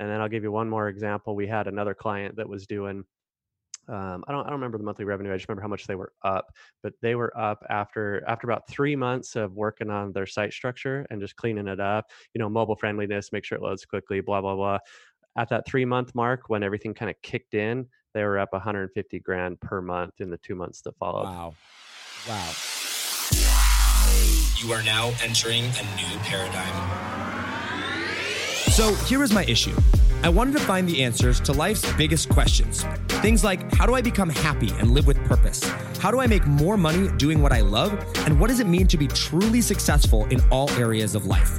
And then I'll give you one more example. We had another client that was doing um, I don't I don't remember the monthly revenue. I just remember how much they were up. But they were up after after about three months of working on their site structure and just cleaning it up. You know, mobile friendliness, make sure it loads quickly, blah blah blah. At that three month mark, when everything kind of kicked in, they were up 150 grand per month in the two months that followed. Wow, wow. You are now entering a new paradigm. So here is my issue. I wanted to find the answers to life's biggest questions. Things like how do I become happy and live with purpose? How do I make more money doing what I love? And what does it mean to be truly successful in all areas of life?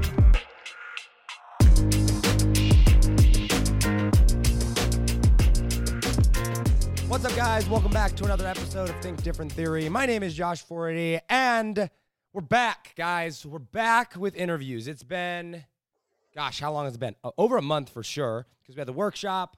Guys? Welcome back to another episode of Think Different Theory. My name is Josh Forti, and we're back, guys. We're back with interviews. It's been, gosh, how long has it been? Over a month for sure, because we had the workshop,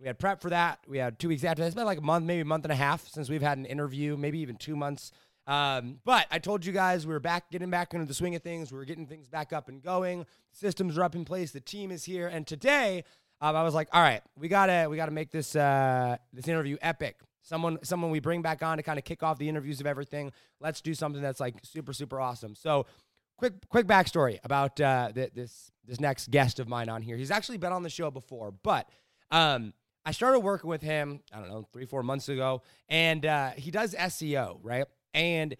we had prep for that. We had two weeks after that. It's been like a month, maybe a month and a half since we've had an interview, maybe even two months. Um, but I told you guys we were back, getting back into the swing of things. We were getting things back up and going. Systems are up in place. The team is here. And today, um, I was like, all right, we gotta, we gotta make this, uh, this interview epic. Someone, someone we bring back on to kind of kick off the interviews of everything. Let's do something that's like super, super awesome. So, quick, quick backstory about uh, th- this, this next guest of mine on here. He's actually been on the show before, but um, I started working with him, I don't know, three, four months ago, and uh, he does SEO, right? And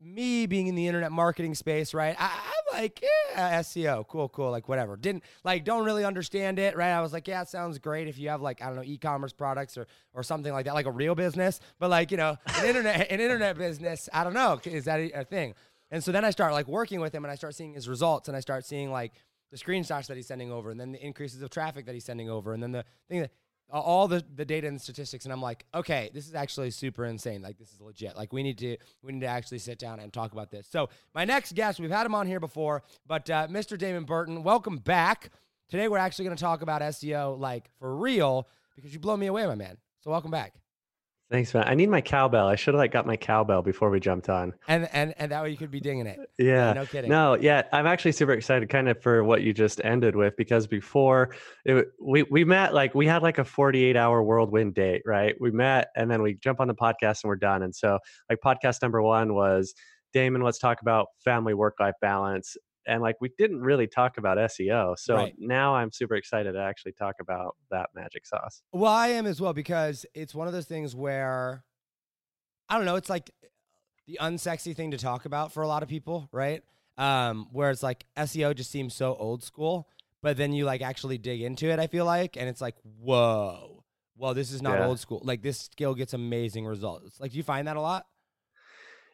me being in the internet marketing space, right? I, like, yeah, SEO, cool, cool, like whatever. Didn't like, don't really understand it, right? I was like, yeah, it sounds great if you have like, I don't know, e-commerce products or or something like that, like a real business. But like, you know, an internet an internet business, I don't know, is that a, a thing? And so then I start like working with him, and I start seeing his results, and I start seeing like the screenshots that he's sending over, and then the increases of traffic that he's sending over, and then the thing that all the, the data and statistics and i'm like okay this is actually super insane. Like this is legit. Like we need to we need to actually sit down and talk about this. So my next guest we've had him on here before but uh, mr damon burton welcome back. Today we're actually going to talk about seo like for real because you blow me away my man. So welcome back Thanks, man. I need my cowbell. I should have like got my cowbell before we jumped on. And and and that way you could be dinging it. Yeah. No kidding. No, yeah. I'm actually super excited kind of for what you just ended with because before it, we we met like we had like a 48 hour whirlwind date, right? We met and then we jump on the podcast and we're done. And so like podcast number 1 was Damon, let's talk about family work life balance and like we didn't really talk about SEO. So right. now I'm super excited to actually talk about that magic sauce. Well, I am as well because it's one of those things where I don't know, it's like the unsexy thing to talk about for a lot of people, right? Um, where it's like SEO just seems so old school, but then you like actually dig into it, I feel like, and it's like, whoa, well, this is not yeah. old school. Like this skill gets amazing results. Like, do you find that a lot?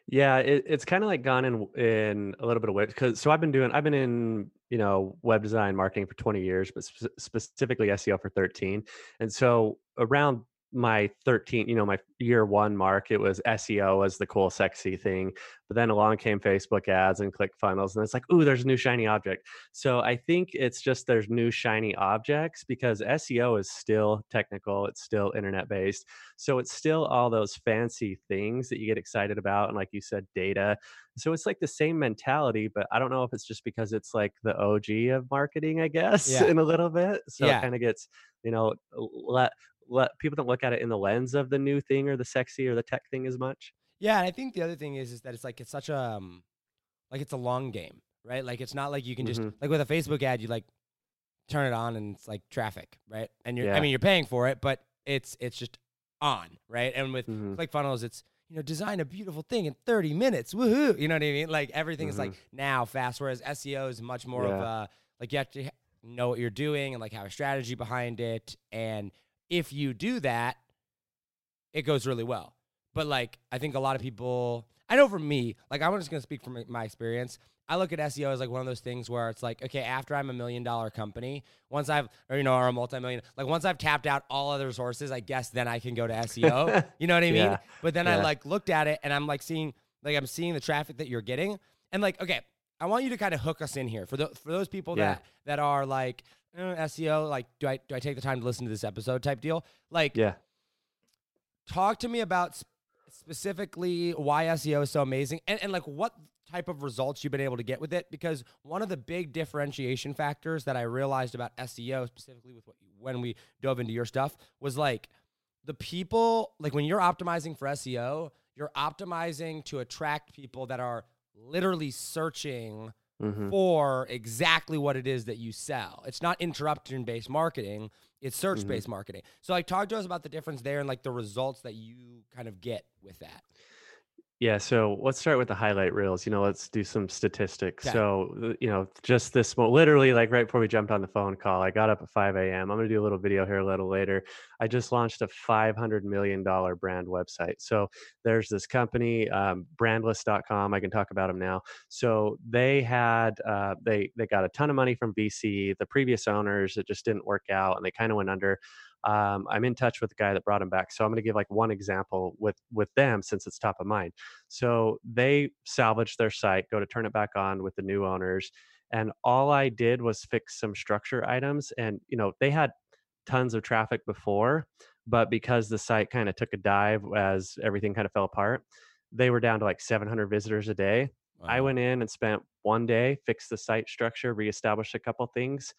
Yeah, it, it's kind of like gone in in a little bit of way because so I've been doing I've been in you know web design marketing for 20 years, but sp- specifically SEO for 13, and so around my 13 you know my year one mark it was seo as the cool sexy thing but then along came facebook ads and click funnels and it's like ooh there's a new shiny object so i think it's just there's new shiny objects because seo is still technical it's still internet based so it's still all those fancy things that you get excited about and like you said data so it's like the same mentality but i don't know if it's just because it's like the og of marketing i guess yeah. in a little bit so yeah. it kind of gets you know let let people don't look at it in the lens of the new thing or the sexy or the tech thing as much. Yeah, and I think the other thing is is that it's like it's such a um, like it's a long game, right? Like it's not like you can just mm-hmm. like with a Facebook ad, you like turn it on and it's like traffic, right? And you're yeah. I mean you're paying for it, but it's it's just on, right? And with mm-hmm. ClickFunnels, it's you know design a beautiful thing in 30 minutes, woohoo! You know what I mean? Like everything mm-hmm. is like now fast, whereas SEO is much more yeah. of a like you have to know what you're doing and like have a strategy behind it and if you do that, it goes really well. but like I think a lot of people. I know for me, like I'm just gonna speak from my- experience. I look at SEO as like one of those things where it's like, okay, after I'm a million dollar company, once I've, or you know, or a multi million, like once I've tapped out all other sources, I guess then I can go to SEO. you know what I mean? Yeah. But then I like looked at it and I'm like seeing, like I'm seeing the traffic that you're getting, and like, okay, I want you to kind of hook us in here for the for those people Yeah. that that are like eh, SEO, like, do I do I take the time to listen to this episode type deal? Like, Yeah. talk to me about sp- specifically why SEO is so amazing and, and like what type of results you've been able to get with it because one of the big differentiation factors that I realized about SEO specifically with what when we dove into your stuff was like the people like when you're optimizing for SEO you're optimizing to attract people that are literally searching hmm for exactly what it is that you sell. It's not interruption based marketing, it's search based marketing. So like talk to us about the difference there and like the results that you kind of get with that. Yeah, so let's start with the highlight reels. You know, let's do some statistics. Okay. So, you know, just this, mo- literally, like right before we jumped on the phone call, I got up at 5 a.m. I'm going to do a little video here a little later. I just launched a $500 million brand website. So, there's this company, um, brandless.com. I can talk about them now. So, they had, uh, they, they got a ton of money from VC. The previous owners, it just didn't work out and they kind of went under um, I'm in touch with the guy that brought him back. So I'm going to give like one example with with them since it's top of mind. So they salvaged their site, go to turn it back on with the new owners, and all I did was fix some structure items. And you know they had tons of traffic before, but because the site kind of took a dive as everything kind of fell apart, they were down to like 700 visitors a day. I went in and spent one day, fixed the site structure, reestablished a couple things,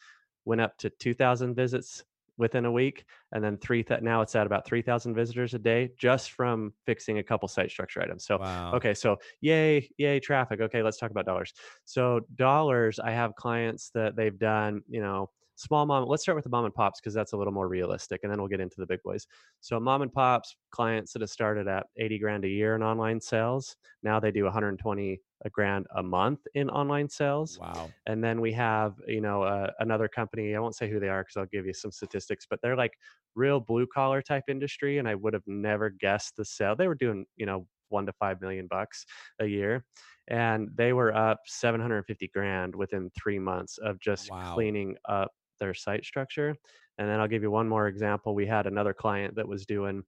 went up to 2,000 visits within a week, and then three. Th- now it's at about 3,000 visitors a day just from fixing a couple site structure items. So wow. Okay, so yay, yay, traffic. Okay, let's talk about dollars. So dollars, I have clients that they've done, you know, small mom. Let's start with the mom and pops because that's a little more realistic, and then we'll get into the big boys. So mom and pops clients that have started at 80 grand a year in online sales. Now they do 120 a grand a month in online sales. Wow. And then we have, you know, uh, another company. I won't say who they are because I'll give you some statistics, but they're like real blue collar type industry. And I would have never guessed the sale. They were doing, you know, one to five million bucks a year. And they were up 750 grand within three months of just Wow. cleaning up their site structure. And then I'll give you one more example. We had another client that was doing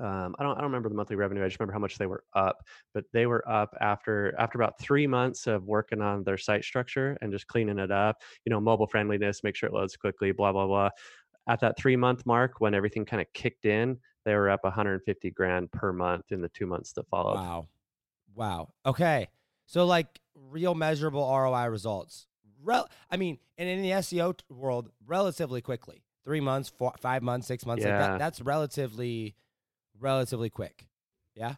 um, I don't I don't remember the monthly revenue. I just remember how much they were up. But they were up after after about three months of working on their site structure and just cleaning it up. You know, mobile friendliness, make sure it loads quickly, blah blah blah. At that three month mark, when everything kind of kicked in, they were up 150 grand per month in the two months that followed. Wow. Wow. Okay. So like real measurable ROI results. Rel- I mean, and in the SEO world, relatively quickly. Three months, four, five months, six months. Like Yeah. that, that's relatively, relatively quick. Yeah.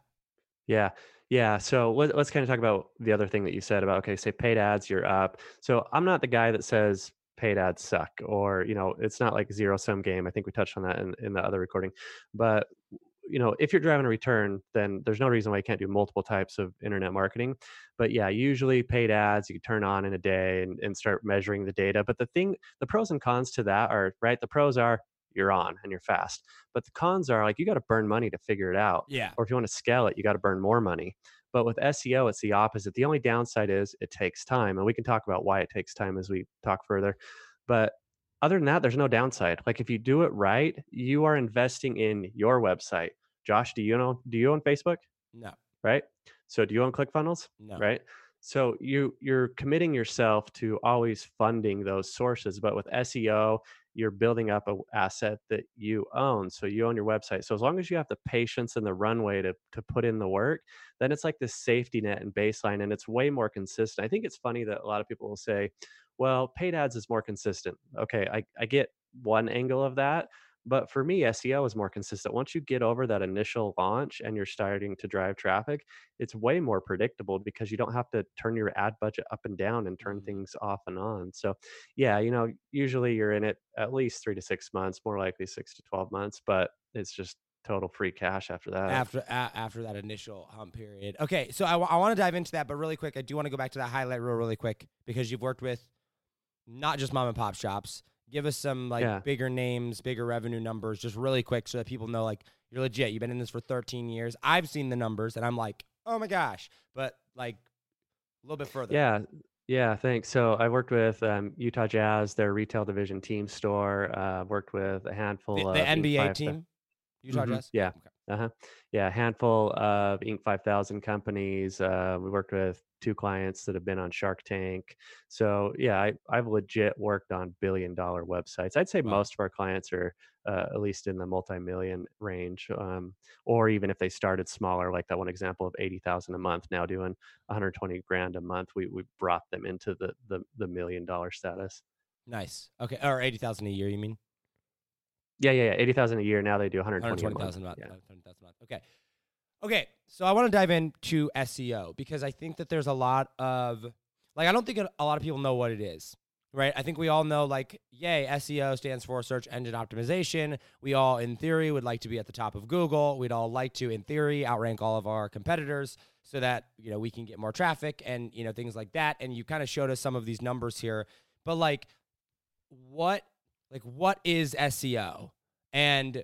Yeah. Yeah. So let, let's kind of talk about the other thing that you said about, okay, say paid ads, you're up. So I'm not the guy that says paid ads suck or, you know, it's not like zero sum game. I think we touched on that in, in the other recording. But, you know, if you're driving a return, then there's no reason why you can't do multiple types of internet marketing. But yeah, usually paid ads you can turn on in a day and, and start measuring the data. But the thing, the pros and cons to that are, right? The pros are you're on and you're fast. But the cons are like you got to burn money to figure it out Yeah. or if you want to scale it, you got to burn more money. But with SEO, it's the opposite. The only downside is it takes time. And we can talk about why it takes time as we talk further. But other than that, there's no downside. Like if you do it right, you are investing in your website. Josh, do you know do you own Facebook? No. Right? So do you own ClickFunnels? No. Right? So you you're committing yourself to always funding those sources. But with SEO, you're building up an asset that you own. So you own your website. So as long as you have the patience and the runway to to put in the work, then it's like this safety net and baseline, and it's way more consistent. I think it's funny that a lot of people will say, "Well, paid ads is more consistent." Okay, I I get one angle of that, but for me, SEO is more consistent. Once you get over that initial launch and you're starting to drive traffic, it's way more predictable because you don't have to turn your ad budget up and down and turn Mhm. things off and on. So, yeah, you know, usually you're in it at least three to six months, more likely six to 12 months, but it's just total free cash after that. After a, after that initial hump period. Okay, so I, want to dive into that, but really quick, I do want to go back to that highlight reel really quick because you've worked with not just mom and pop shops. Give us some like Yeah. bigger names, bigger revenue numbers, just really quick, so that people know like you're legit. You've been in this for 13 years. I've seen the numbers, and I'm like, oh my gosh. But like a little bit further. Yeah, yeah, thanks. So I worked with um, Utah Jazz, their retail division team store. Uh, worked with a handful The, of the NBA 5000 team, Utah Mhm, Jazz. yeah. Okay. Uh-huh. Yeah, a handful of Inc. 5000 companies. Uh, we worked with two clients that have been on Shark Tank. So yeah, I, I've legit worked on billion dollar websites. I'd say Wow. most of our clients are uh, at least in the multi-million range, um, or even if they started smaller, like that one example of 80,000 a month, now doing 120 grand a month, we, we brought them into the, the, the million dollar status. Nice. Okay. Or 80,000 a year, you mean? Yeah, yeah, yeah. 80,000 a year. Now they do 120 a month. 120,000 a month. Yeah. 120,000 a month. Okay. Okay. So I want to dive into SEO because I think that there's a lot of, like, I don't think a lot of people know what it is, right? I think we all know, like, yay, SEO stands for search engine optimization. We all, in theory, would like to be at the top of Google. We'd all like to, in theory, outrank all of our competitors so that, you know, we can get more traffic and, you know, things like that. And you kind of showed us some of these numbers here. But, like, what, like, what is SEO? And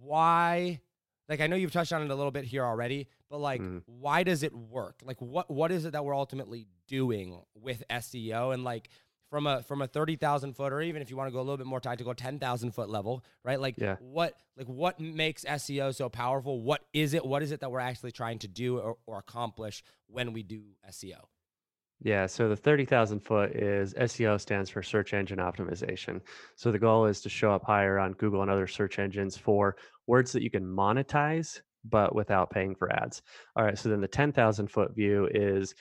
why like I know you've touched on it a little bit here already, but like Mhm. why does it work? Like what what is it that we're ultimately doing with SEO and like from a from a 30,000 foot or even if you want to go a little bit more tactical 10,000 foot level, right? Like Yeah. what like what makes SEO so powerful? What is it? What is it that we're actually trying to do or, or accomplish when we do SEO? Yeah, so the 30,000 foot is SEO stands for search engine optimization. So the goal is to show up higher on Google and other search engines for words that you can monetize, but without paying for ads. All right, so then the 10,000 foot view is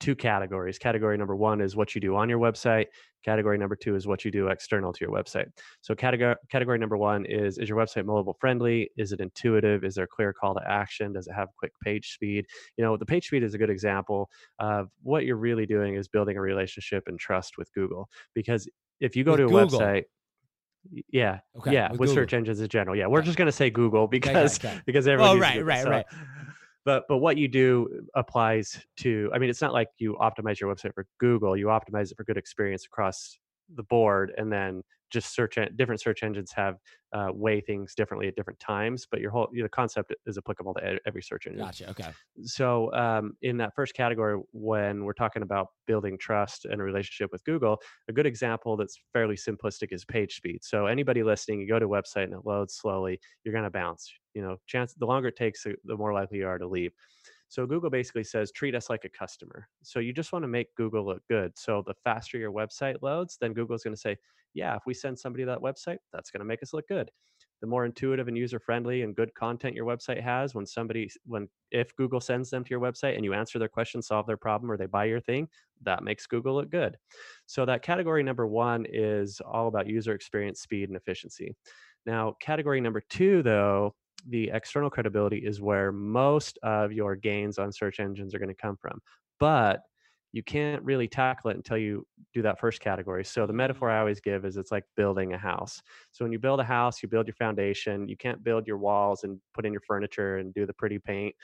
two categories. Category number one is what you do on your website. Category number two is what you do external to your website. So category category number one is is your website mobile friendly? Is it intuitive? Is there a clear call to action? Does it have quick page speed? You know, the page speed is a good example of what you're really doing is building a relationship and trust with Google. Because if you go With to a Google? website, yeah, Okay, yeah, with with, search engines in general, yeah, we're Okay. just gonna say Google because okay. because everyone. Oh, right, right, so- right. But but what you do applies to. I mean, it's not like you optimize your website for Google. You optimize it for good experience across the board, and then just search en- different search engines have uh, weigh things differently at different times. But your whole the concept is applicable to every search engine Gotcha. Okay. so um, in that first category when we're talking about building trust and a relationship with google a good example that's fairly simplistic is page speed so anybody listening you go to a website and it loads slowly you're going to bounce you know chance the longer it takes the more likely you are to leave so google basically says treat us like a customer. So you just want to make google look good. So the faster your website loads then google's going to say yeah if we send somebody to that website that's going to make us look good. The more intuitive and user friendly and good content your website has when somebody when if google sends them to your website and you answer their question solve their problem or they buy your thing that makes google look good. So that category number one is all about user experience speed and efficiency. Now category number two though the external credibility is where most of your gains on search engines are going to come from but you can't really tackle it until you do that first category so the mm-hmm. metaphor i always give is it's like building a house so when you build a house, you build your foundation. You can't build your walls and put in your furniture and do the pretty paint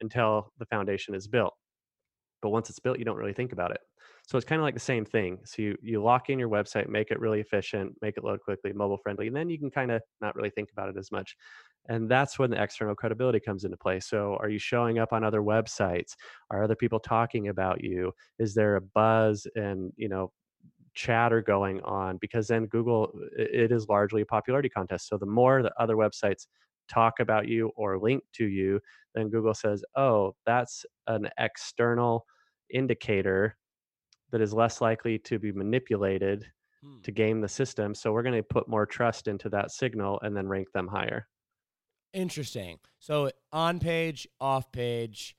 until the foundation is built. But once it's built, you don't really think about it. So it's kind of like the same thing. So you you lock in your website, make it really efficient, make it load quickly, mobile friendly, and then you can kind of not really think about it as much. And that's when the external credibility comes into play. So are you showing up on other websites? Are other people talking about you? Is there a buzz and, you know, chatter going on because then google it is largely a popularity contest so the more that other websites talk about you or link to you then google says oh that's an external indicator that is less likely to be manipulated Hmm. to game the system so we're going to put more trust into that signal and then rank them higher Interesting. So on page, off page,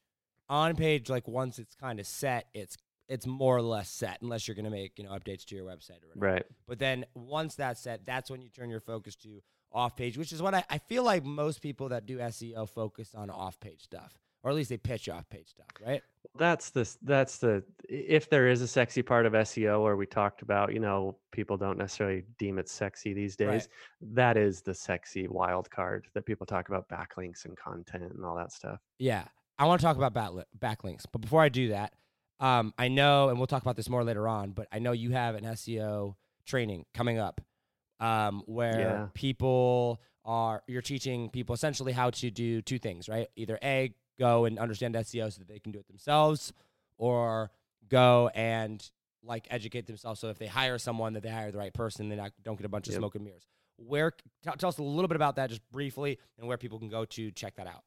on page, like once it's kind of set, it's it's more or less set, unless you're gonna make you know updates to your website or whatever. right But then once that's set, that's when you turn your focus to off page, which is what I, I feel like most people that do SEO focus on off page stuff, or at least they pitch off page stuff, right? that's the that's the if there is a sexy part of SEO where we talked about you know people don't necessarily deem it sexy these days Right. that is the sexy wild card that people talk about backlinks and content and all that stuff Yeah, I want to talk about backli- backlinks, but before I do that, um, I know, and we'll talk about this more later on, but I know you have an SEO training coming up. Um, where Yeah. people are you're teaching people essentially how to do two things, right? Either a go and understand SEO so that they can do it themselves, or go and like educate themselves so if they hire someone that they hire the right person, they not, don't get a bunch of smoke and mirrors. Where tell, tell us a little bit about that, just briefly, and where people can go to check that out.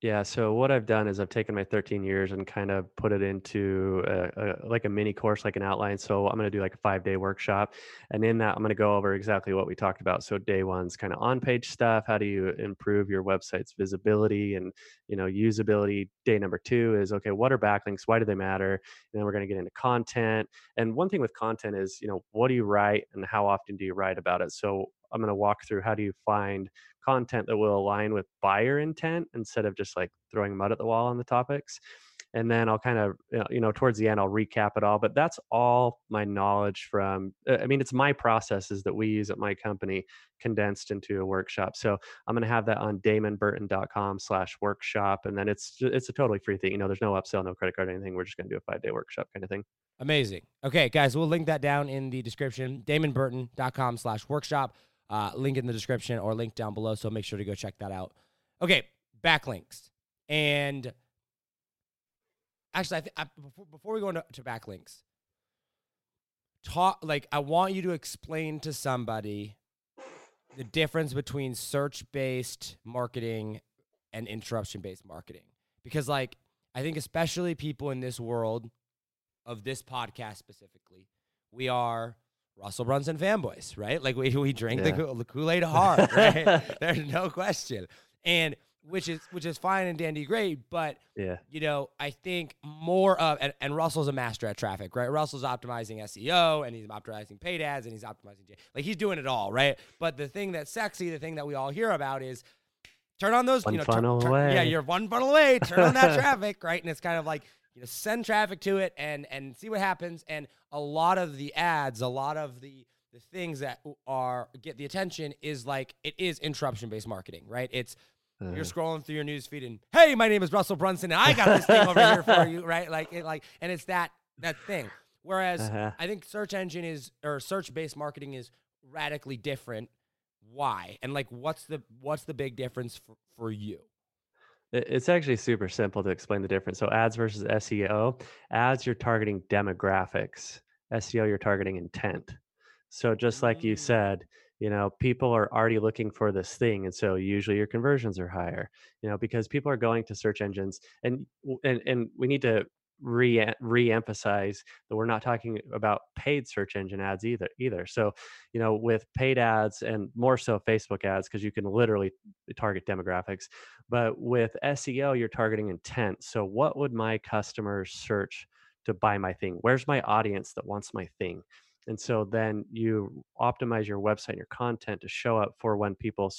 Yeah, so what I've done is I've taken my 13 years and kind of put it into a, a, like a mini course, like an outline. So I'm going to do like a five day workshop. And in that, I'm going to go over exactly what we talked about. So day one's kind of on page stuff. How do you improve your website's visibility and, you know, usability? Day number two is, okay, what are backlinks? Why do they matter? And then we're going to get into content. And one thing with content is, you know, what do you write and how often do you write about it? So I'm going to walk through how do you find content that will align with buyer intent instead of just like throwing mud at the wall on the topics. And then I'll kind of, you know- towards the end, I'll recap it all. But that's all my knowledge from, uh, I mean, it's my processes that we use at my company condensed into a workshop. So I'm going to have that on damonburton.com slash workshop. And then it's, it's a totally free thing. You know, there's no upsell, no credit card, anything. We're just going to do a five day workshop kind of thing. Amazing. Okay, guys, we'll link that down in the description. DamonBurton.com slash workshop. Uh, link in the description or link down below. So make sure to go check that out. Okay, backlinks. And actually, I think I, before, before we go into to backlinks, talk like I want you to explain to somebody the difference between search based marketing and interruption based marketing. Because, like, I think especially people in this world of this podcast specifically, we are Russell Brunson fanboys, right? Like we, we drink the Yeah. Kool- the Kool-Aid hard, right? There's no question. And which is which is fine and dandy great, but Yeah. you know, I think more of and, and Russell's a master at traffic, right? Russell's optimizing SEO and he's optimizing paid ads and he's optimizing like he's doing it all, right? But the thing that's sexy, the thing that we all hear about is turn on those, One you know, turn- funnel turn- yeah, away. you're one funnel away, turn on that traffic, right? And it's kind of like you know, send traffic to it and and see what happens. And a lot of the ads, a lot of the the things that are get the attention is like it is interruption based marketing, right? It's Uh, you're scrolling through your news feed and hey, my name is Russell Brunson and I got this thing over here for you, right? Like it like and it's that that thing. Whereas Uh-huh. I think search engine is or search based marketing is radically different. Why? And like what's the what's the big difference for, for you? It- It's actually super simple to explain the difference. So ads versus SEO. Ads, you're targeting demographics. SEO, you're targeting intent. So just like you Mm. said, you know, people are already looking for this thing, and so usually your conversions are higher. You know, because people are going to search engines, and and and we need to re re-emphasize that we're not talking about paid search engine ads either either so you know with paid ads and more so facebook ads because you can literally target demographics but with SEO, you're targeting intent. So, what would my customers search to buy my thing? Where's my audience that wants my thing? And so then you optimize your website and your content to show up for when people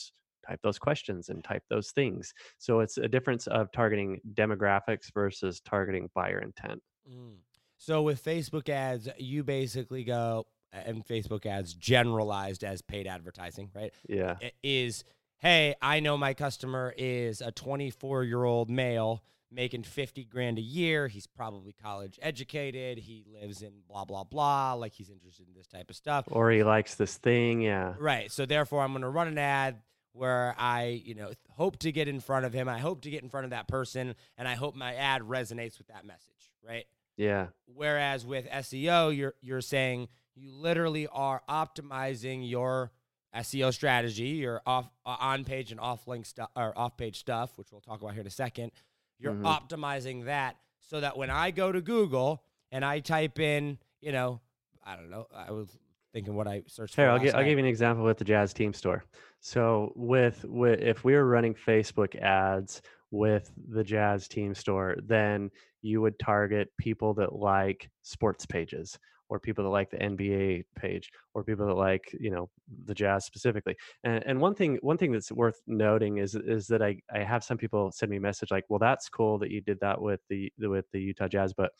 type those questions and type those things. So, it's a difference of targeting demographics versus targeting buyer intent. Mm. So with Facebook ads, you basically go and Facebook ads generalized as paid advertising, right? Yeah. is hey i know my customer is a 24 year old male making 50 grand a year he's probably college educated he lives in blah blah blah like he's interested in this type of stuff Or he likes this thing. Yeah. right so therefore i'm going to run an ad where i you know hope to get in front of him i hope to get in front of that person and i hope my ad resonates with that message right Yeah. Whereas with SEO, you're you're saying you literally are optimizing your SEO strategy, your off uh, on page and off link stuff or off page stuff, which we'll talk about here in a second. You're Mhm. optimizing that so that when I go to Google and I type in, you know, I don't know, I was thinking what I searched for. Here, I'll, last gi- I'll give you an example with the Jazz Team Store. So, with, with if we were running Facebook ads with the Jazz Team Store, then you would target people that like sports pages, or people that like the NBA page, or people that like you know the Jazz specifically. And, and one thing one thing that's worth noting is is that I I have some people send me a message like, well, that's cool that you did that with the with the Utah Jazz, but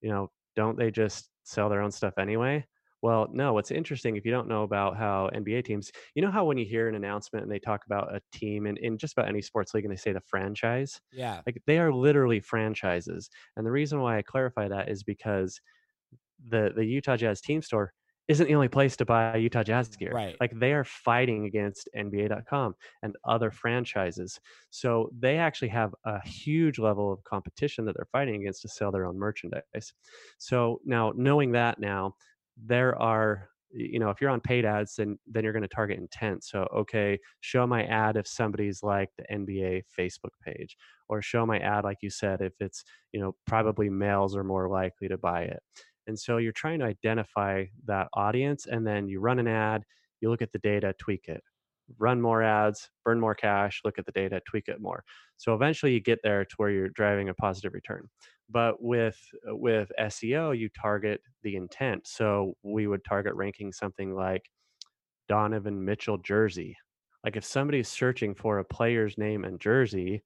you know, don't they just sell their own stuff anyway? Well, no, what's interesting, if you don't know about how NBA teams, you know how when you hear an announcement and they talk about a team in, in just about any sports league and they say the franchise, Yeah. like they are literally franchises. And the reason why I clarify that is because the the Utah Jazz team store isn't the only place to buy Utah Jazz mm, gear. Right. Like they are fighting against NBA.com and other franchises. So they actually have a huge level of competition that they're fighting against to sell their own merchandise. So now knowing that now, there are you know if you're on paid ads then then you're going to target intent. So okay show my ad if somebody's like the nba facebook page or show my ad like you said if it's you know probably males are more likely to buy it. And so you're trying to identify that audience and then you run an ad, you look at the data, tweak it, run more ads, burn more cash, look at the data, tweak it more. So eventually you get there to where you're driving a positive return. But with with SEO, you target the intent. So we would target ranking something like Donovan Mitchell jersey. Like if somebody's searching for a player's name and jersey,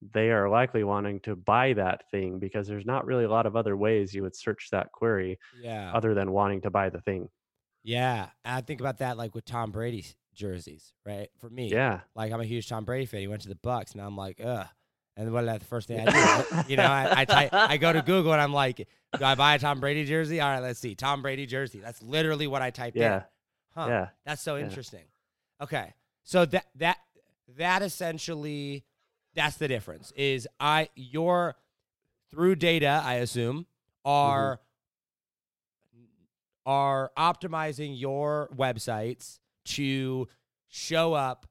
they are likely wanting to buy that thing because there's not really a lot of other ways you would search that query Yeah. other than wanting to buy the thing. Yeah. I think about that like with Tom Brady's jerseys, right? For me. Yeah. Like I'm a huge Tom Brady fan. He went to the Bucs, and I'm like, ugh. And what the first thing I do? you know, I I, type, I go to Google and I'm like, do I buy a Tom Brady jersey? All right, let's see. Tom Brady jersey. That's literally what I typed in. Yeah. Huh. Yeah. That's so Yeah. interesting. Okay. So that that that essentially that's the difference. Is I your through data, I assume, mm-hmm. are are optimizing your websites to show up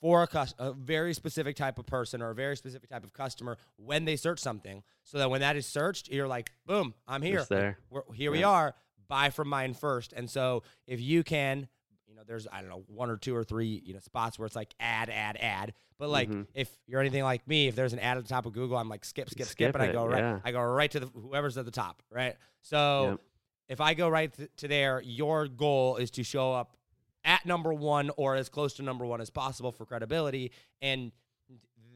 for a, cus- a very specific type of person or a very specific type of customer when they search something so that when that is searched you're like boom i'm here there. We're, here we are buy from mine first and so if you can you know there's i don't know one or two or three you know spots where it's like ad ad ad but like Mhm. if you're anything like me if there's an ad at the top of google i'm like skip skip skip, Skip and i go right yeah. i go right to the whoever's at the top right so Yep. if I go right th- to there, your goal is to show up at number one or as close to number one as possible for credibility. And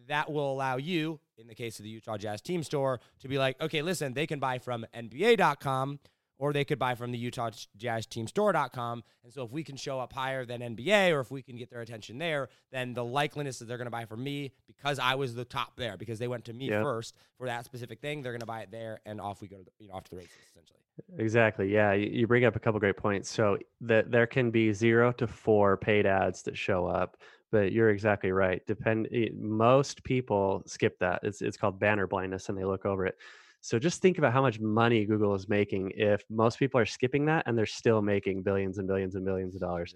that will allow you, in the case of the Utah Jazz team store, to be like, okay, listen, they can buy from NBA.com or they could buy from the Utah Jazz team store.com. And so if we can show up higher than NBA or if we can get their attention there, then the likeliness that they're going to buy from me because I was the top there because they went to me first for that specific thing, they're going to buy it there and off we go to the, you know, off to the races essentially. Exactly. Yeah. You, you bring up a couple great points. So that there can be zero to four paid ads that show up, but you're exactly right. Depend. Most people skip that. It's it's called banner blindness, and they look over it. So just think about how much money Google is making if most people are skipping that and they're still making billions and billions and billions of dollars.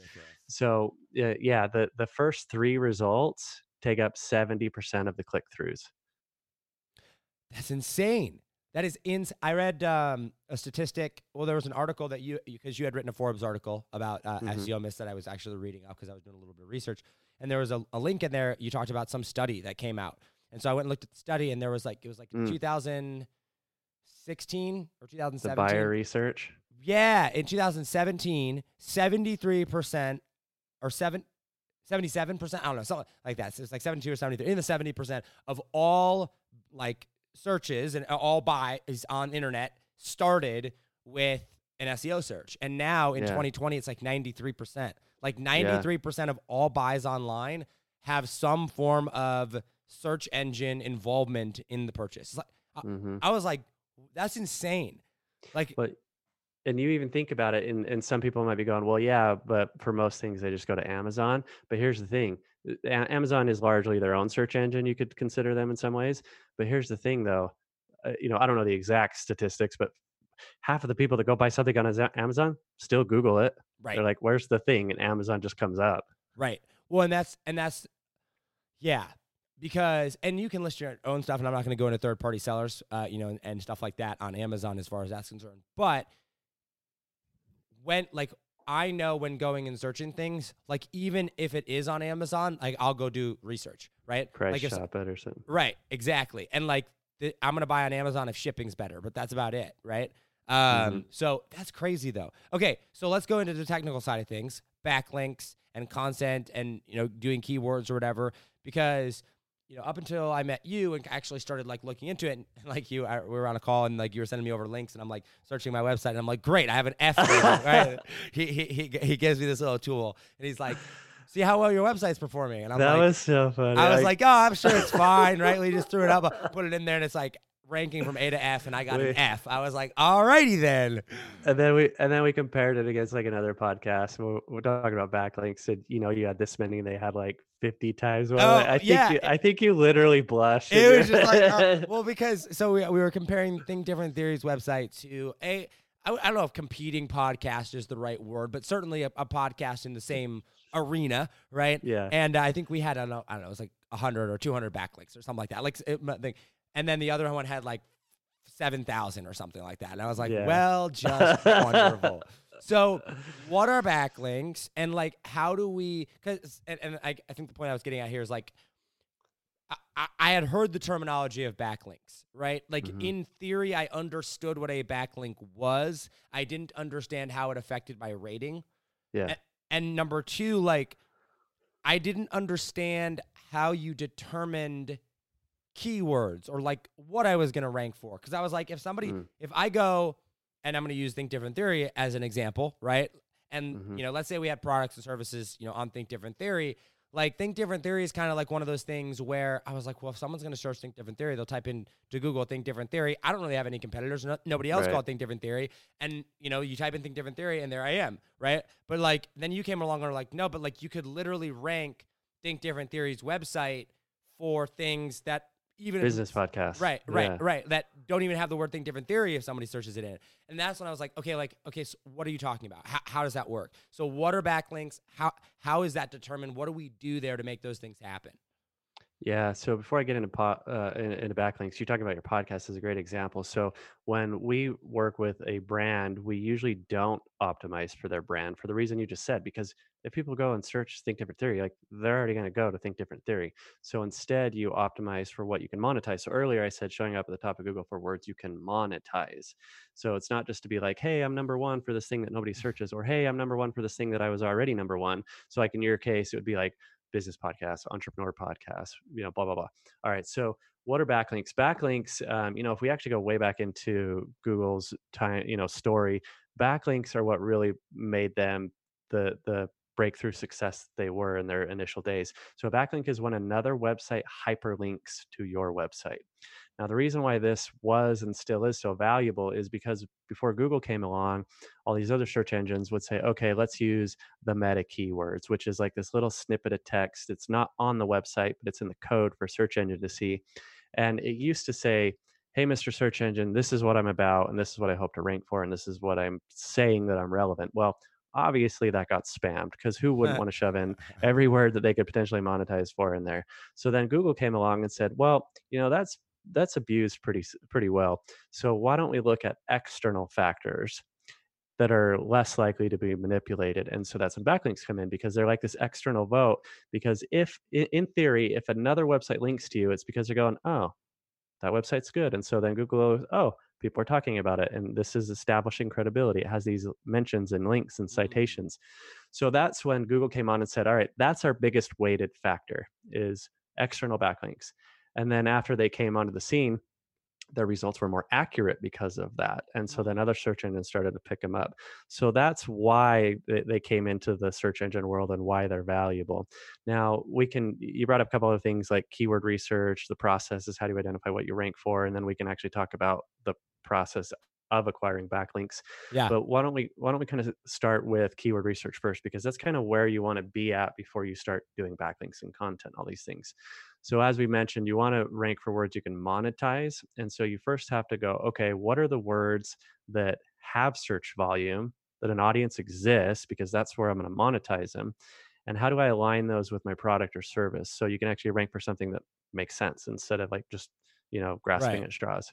So uh, yeah, the the first three results take up seventy percent of the click throughs. That's insane. That is in. I read um, a statistic. Well, there was an article that you because you had written a Forbes article about uh, Mhm. SEO myths that I was actually reading up because I was doing a little bit of research, and there was a, a link in there. You talked about some study that came out, and so I went and looked at the study, and there was like it was like Mm. 2016 or 2017. The 2017. buyer research. Yeah, in 2017, 73% or 7 77%, I don't know, something like that. So it's like 72 or 73 in the 70% of all like searches and all buy is on internet started with an SEO search. And now in Yeah. 2020 it's like 93%. Like 93% of all buys online have some form of search engine involvement in the purchase. Like, I- hmm I was like that's insane. Like But and you even think about it, and, and some people might be going, well, yeah, but for most things they just go to Amazon. But here's the thing: uh, A- Amazon is largely their own search engine. You could consider them in some ways. But here's the thing, though. Uh, you know, I don't know the exact statistics, but half of the people that go buy something on Amazon still Google it. right. They're like, "Where's the thing?" And Amazon just comes up. Right. Well, and that's and that's yeah, because and you can list your own stuff, and I'm not going to go into third party sellers, uh, you know, and, and stuff like that on Amazon as far as that's concerned. But when like I know when going and searching things, like even if it is on Amazon, like I'll go do research, right? Price like if, shop it or something. Right, exactly. And like th- I'm gonna buy on Amazon if shipping's better, but that's about it, right? Um, Mhm. so that's crazy though. Okay, so let's go into the technical side of things, backlinks and content, and you know doing keywords or whatever. Because you know up until I met you and actually started like looking into it, and like you, I, we were on a call and like you were sending me over links, and I'm like searching my website, and I'm like, great, I have an F. rating, right? He, he he he gives me this little tool, and he's like. See how well your website's performing, and I'm that like, was so funny. I was like, oh, I'm sure it's fine, right? We just threw it up, put it in there, and it's like ranking from A to F, and I got an F. I was like, alrighty then. and then we and then we compared it against like another podcast. We're, we're talking about backlinks, and you know, you had this many, and they had like fifty times. Well, Oh, I think yeah. you, I think you literally blushed. It was just like, uh, well, because so we, we were comparing Think Different Theories website to a, I, I don't know if competing podcast is the right word, but certainly a, a podcast in the same arena, right? yeah, And I think we had, I don't know, I don't know it was like 100 or 200 backlinks or something like that. Like, it, I think- and then the other one had like 7,000 or something like that. And I was like, Yeah. well, just wonderful. So, what are backlinks, and like, how do we? Because, and, and I, I think the point I was getting at here is like, I- I, had heard the terminology of backlinks, right? Like Mhm. in theory, I understood what a backlink was. I didn't understand how it affected my rating. yeah, And number two, like, I didn't understand how you determined keywords or like what I was going to rank for. Cause I was like, if somebody, Mm. if I go and I'm going to use Think Different Theory as an example, right? And, Mhm. you know, let's say we had products and services, you know, on Think Different Theory. Like, Think Different Theory is kind of like one of those things where I was like, well, if someone's going to search Think Different Theory, they'll type in to Google Think Different Theory. I don't really have any competitors. No, nobody else Right. called Think Different Theory. And, you know, you type in Think Different Theory and there I am, right? But like, then you came along and were like, no, but like you could literally rank Think Different Theory's website for things that even business it's- podcast. Right, right, Yeah. right. That don't even have the word think different theory if somebody searches it in. And that's when I was like, okay, like, okay, so what are you talking about? How, how does that work? So what are backlinks? How how is that determined? What do we do there to make those things happen? Yeah. So before I get into po- uh, in- into backlinks, you talking about your podcast is a great example. So when we work with a brand, we usually don't optimize for their brand for the reason you just said. Because if people go and search Think Different Theory, like they're already going to go to Think Different Theory. So instead, you optimize for what you can monetize. So earlier I said showing up at the top of Google for words you can monetize. So it's not just to be like, hey, I'm number one for this thing that nobody searches, or hey, I'm number one for this thing that I was already number one. So like in your case, it would be like business podcast, entrepreneur podcast, you know, blah, blah, blah. All right. So what are backlinks? Backlinks, um, you know, if we actually go way back into Google's time, you know, story, backlinks are what really made them the the breakthrough success they were in their initial days. So a backlink is when another website hyperlinks to your website. Now, the reason why this was and still is so valuable is because before Google came along, all these other search engines would say, okay, let's use the meta keywords, which is like this little snippet of text. It's not on the website, but it's in the code for search engine to see. And it used to say, hey, Mr. Search Engine, this is what I'm about, and this is what I hope to rank for, and this is what I'm saying that I'm relevant. Well, obviously that got spammed because who wouldn't want to shove in every word that they could potentially monetize for in there. So then Google came along and said, well, you know, that's that's abused pretty pretty well. So why don't we look at external factors that are less likely to be manipulated? And so that's when backlinks come in because they're like this external vote. Because if in theory, if another website links to you, it's because they're going, oh, that website's good. And so then Google goes, oh, people are talking about it. And this is establishing credibility. It has these mentions and links and mm. citations. So that's when Google came on and said, all right, that's our biggest weighted factor is external backlinks. And then after they came onto the scene, their results were more accurate because of that. And so then mm. other search engines started to pick them up. So that's why they, came into the search engine world and why they're valuable. Now, we can, you brought up a couple of things like keyword research, the processes, how do you identify what you rank for? And then we can actually talk about the process of acquiring backlinks. Yeah. But why don't we why don't we kind of start with keyword research first because that's kind of where you want to be at before you start doing backlinks and content, all these things. So as we mentioned, you want to rank for words you can monetize, and so you first have to go, okay, what are the words that have search volume that an audience exists because that's where I'm going to monetize them, and how do I align those with my product or service so you can actually rank for something that makes sense instead of like just you know grasping Right. at straws.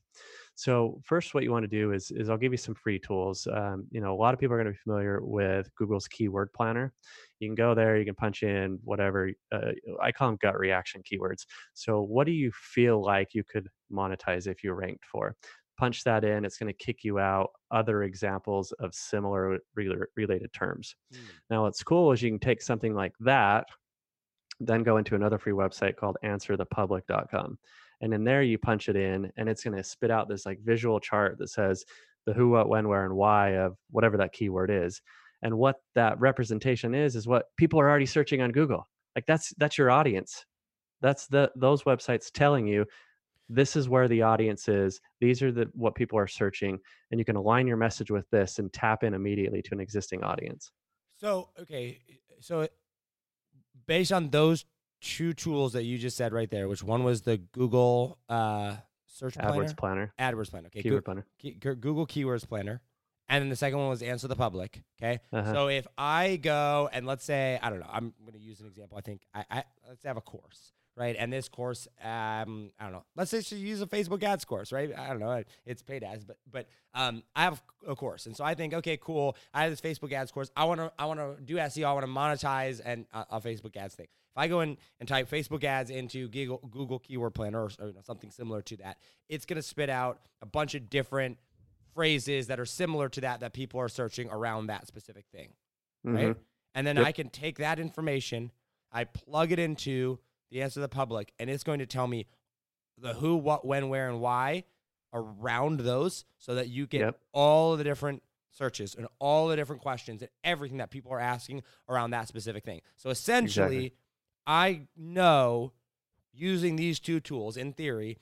So first what you want to do is is i'll give you some free tools um, you know a lot of people are going to be familiar with google's keyword planner. You can go there you can punch in whatever uh, i call them gut reaction keywords. So what do you feel like you could monetize if you ranked for? Punch that in it's going to kick you out other examples of similar rela- related terms. Now what's cool is you can take something like that then go into another free website called answerthepublic.com and in there you punch it in and it's going to spit out this like visual chart that says the who what when where and why of whatever that keyword is and what that representation is is what people are already searching on google like that's that's your audience that's the those websites telling you this is where the audience is. These are the what people are searching, and you can align your message with this and tap in immediately to an existing audience. So okay, so based on those two tools that you just said right there, which one was the Google uh, search planner, AdWords Planner, AdWords planner, okay, Keyword Goo- Planner. Key- Google Keywords Planner, and then the second one was Answer the Public. Okay, Uh-huh. so if I go and let's say I don't know, I'm going to use an example. I think I, I let's have a course, right? And this course, um, I don't know. Let's say you use a Facebook ads course, right? I don't know. It's paid ads, but but um, I have a course, and so I think, okay, cool. I have this Facebook ads course. I want to I want to do SEO. I want to monetize and uh, a Facebook ads thing. If I go in and type Facebook ads into Google Google Keyword Planner or, or you know, something similar to that, it's going to spit out a bunch of different phrases that are similar to that that people are searching around that specific thing right? Mhm. And then Yep. I can take that information, I plug it into the answer to the public, and it's going to tell me the who, what, when, where, and why around those so that you get Yep. all of the different searches and all the different questions and everything that people are asking around that specific thing. So essentially, I know using these two tools in theory,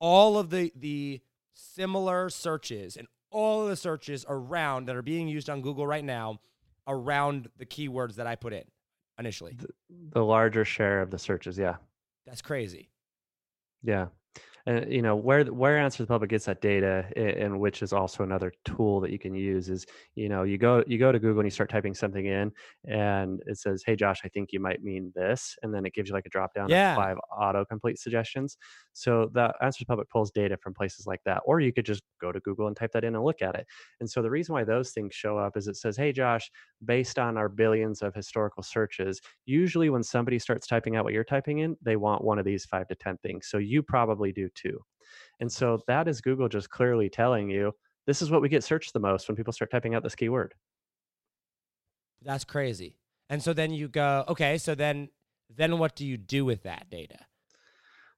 all of the the similar searches and all of the searches around that are being used on Google right now around the keywords that I put in initially. The larger share of the searches, yeah. That's crazy. Yeah. And you know where where Answer the Public gets that data, and which is also another tool that you can use is you know you go you go to Google and you start typing something in, and it says, "Hey Josh, I think you might mean this," and then it gives you like a drop down Yeah. of five autocomplete suggestions. So the Answer the Public pulls data from places like that, or you could just go to Google and type that in and look at it. And so the reason why those things show up is it says, "Hey Josh, based on our billions of historical searches, usually when somebody starts typing out what you're typing in, they want one of these five to 10 things. So you probably do too. And so that is Google just clearly telling you this is what we get searched the most when people start typing out this keyword. That's crazy. And so then you go, okay, so then then what do you do with that data?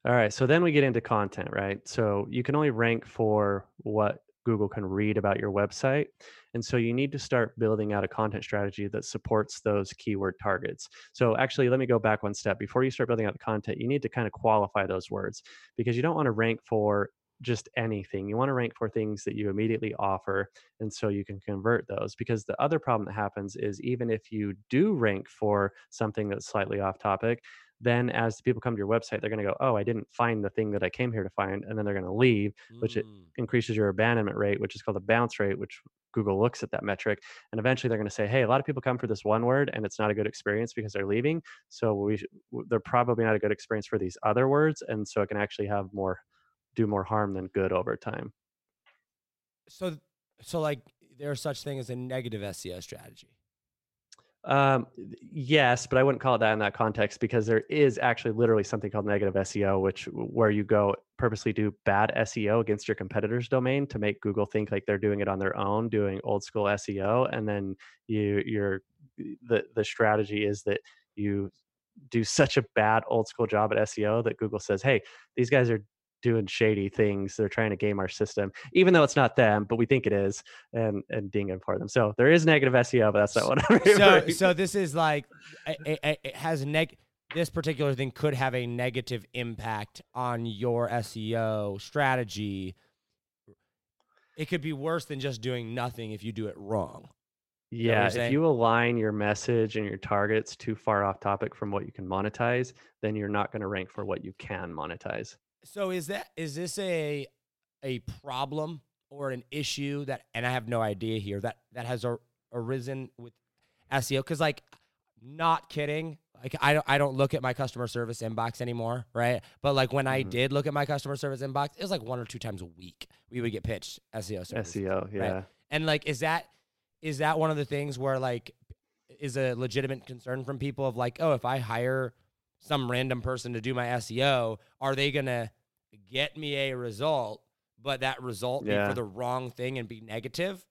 All right. So then we get into content, right? So you can only rank for what Google can read about your website. And so you need to start building out a content strategy that supports those keyword targets. So actually, let me go back one step. Before you start building out the content, you need to kind of qualify those words because you don't want to rank for just anything. You want to rank for things that you immediately offer. And so you can convert those. Because the other problem that happens is even if you do rank for something that's slightly off topic, then as the people come to your website, they're going to go, Oh, I didn't find the thing that I came here to find. And then they're going to leave, which it Mm. increases your abandonment rate, which is called the bounce rate, which Google looks at that metric. And eventually they're going to say, Hey, a lot of people come for this one word and it's not a good experience because they're leaving. So we, sh- they're probably not a good experience for these other words. And so it can actually have more, do more harm than good over time. So so like there's such thing as a negative SEO strategy. Um, yes, but I wouldn't call it that in that context because there is actually literally something called negative SEO, which where you go purposely do bad SEO against your competitor's domain to make Google think like they're doing it on their own, doing old school SEO, and then you you're the the strategy is that you do such a bad old school job at SEO that Google says, "Hey, these guys are doing shady things. They're trying to game our system, even though it's not them, but we think it is, and and ding it for them." So there is negative SEO, but that's not what I'm so so this is like it, it, it has neg this particular thing could have a negative impact on your SEO strategy. It could be worse than just doing nothing if you do it wrong. Yeah, if you align your message and your targets too far off topic from what you can monetize, then you're not going to rank for what you can monetize. So is that is this a a problem or an issue that and I have no idea here that that has ar- arisen with SEO cuz like not kidding like I don't I don't look at my customer service inbox anymore, right? But like when I Mhm. did look at my customer service inbox, it was like one or two times a week we would get pitched SEO services. SEO, yeah. And like is that is that one of the things where like is a legitimate concern from people of like, oh, if I hire some random person to do my SEO, are they gonna get me a result, but that result be for the wrong thing and be negative?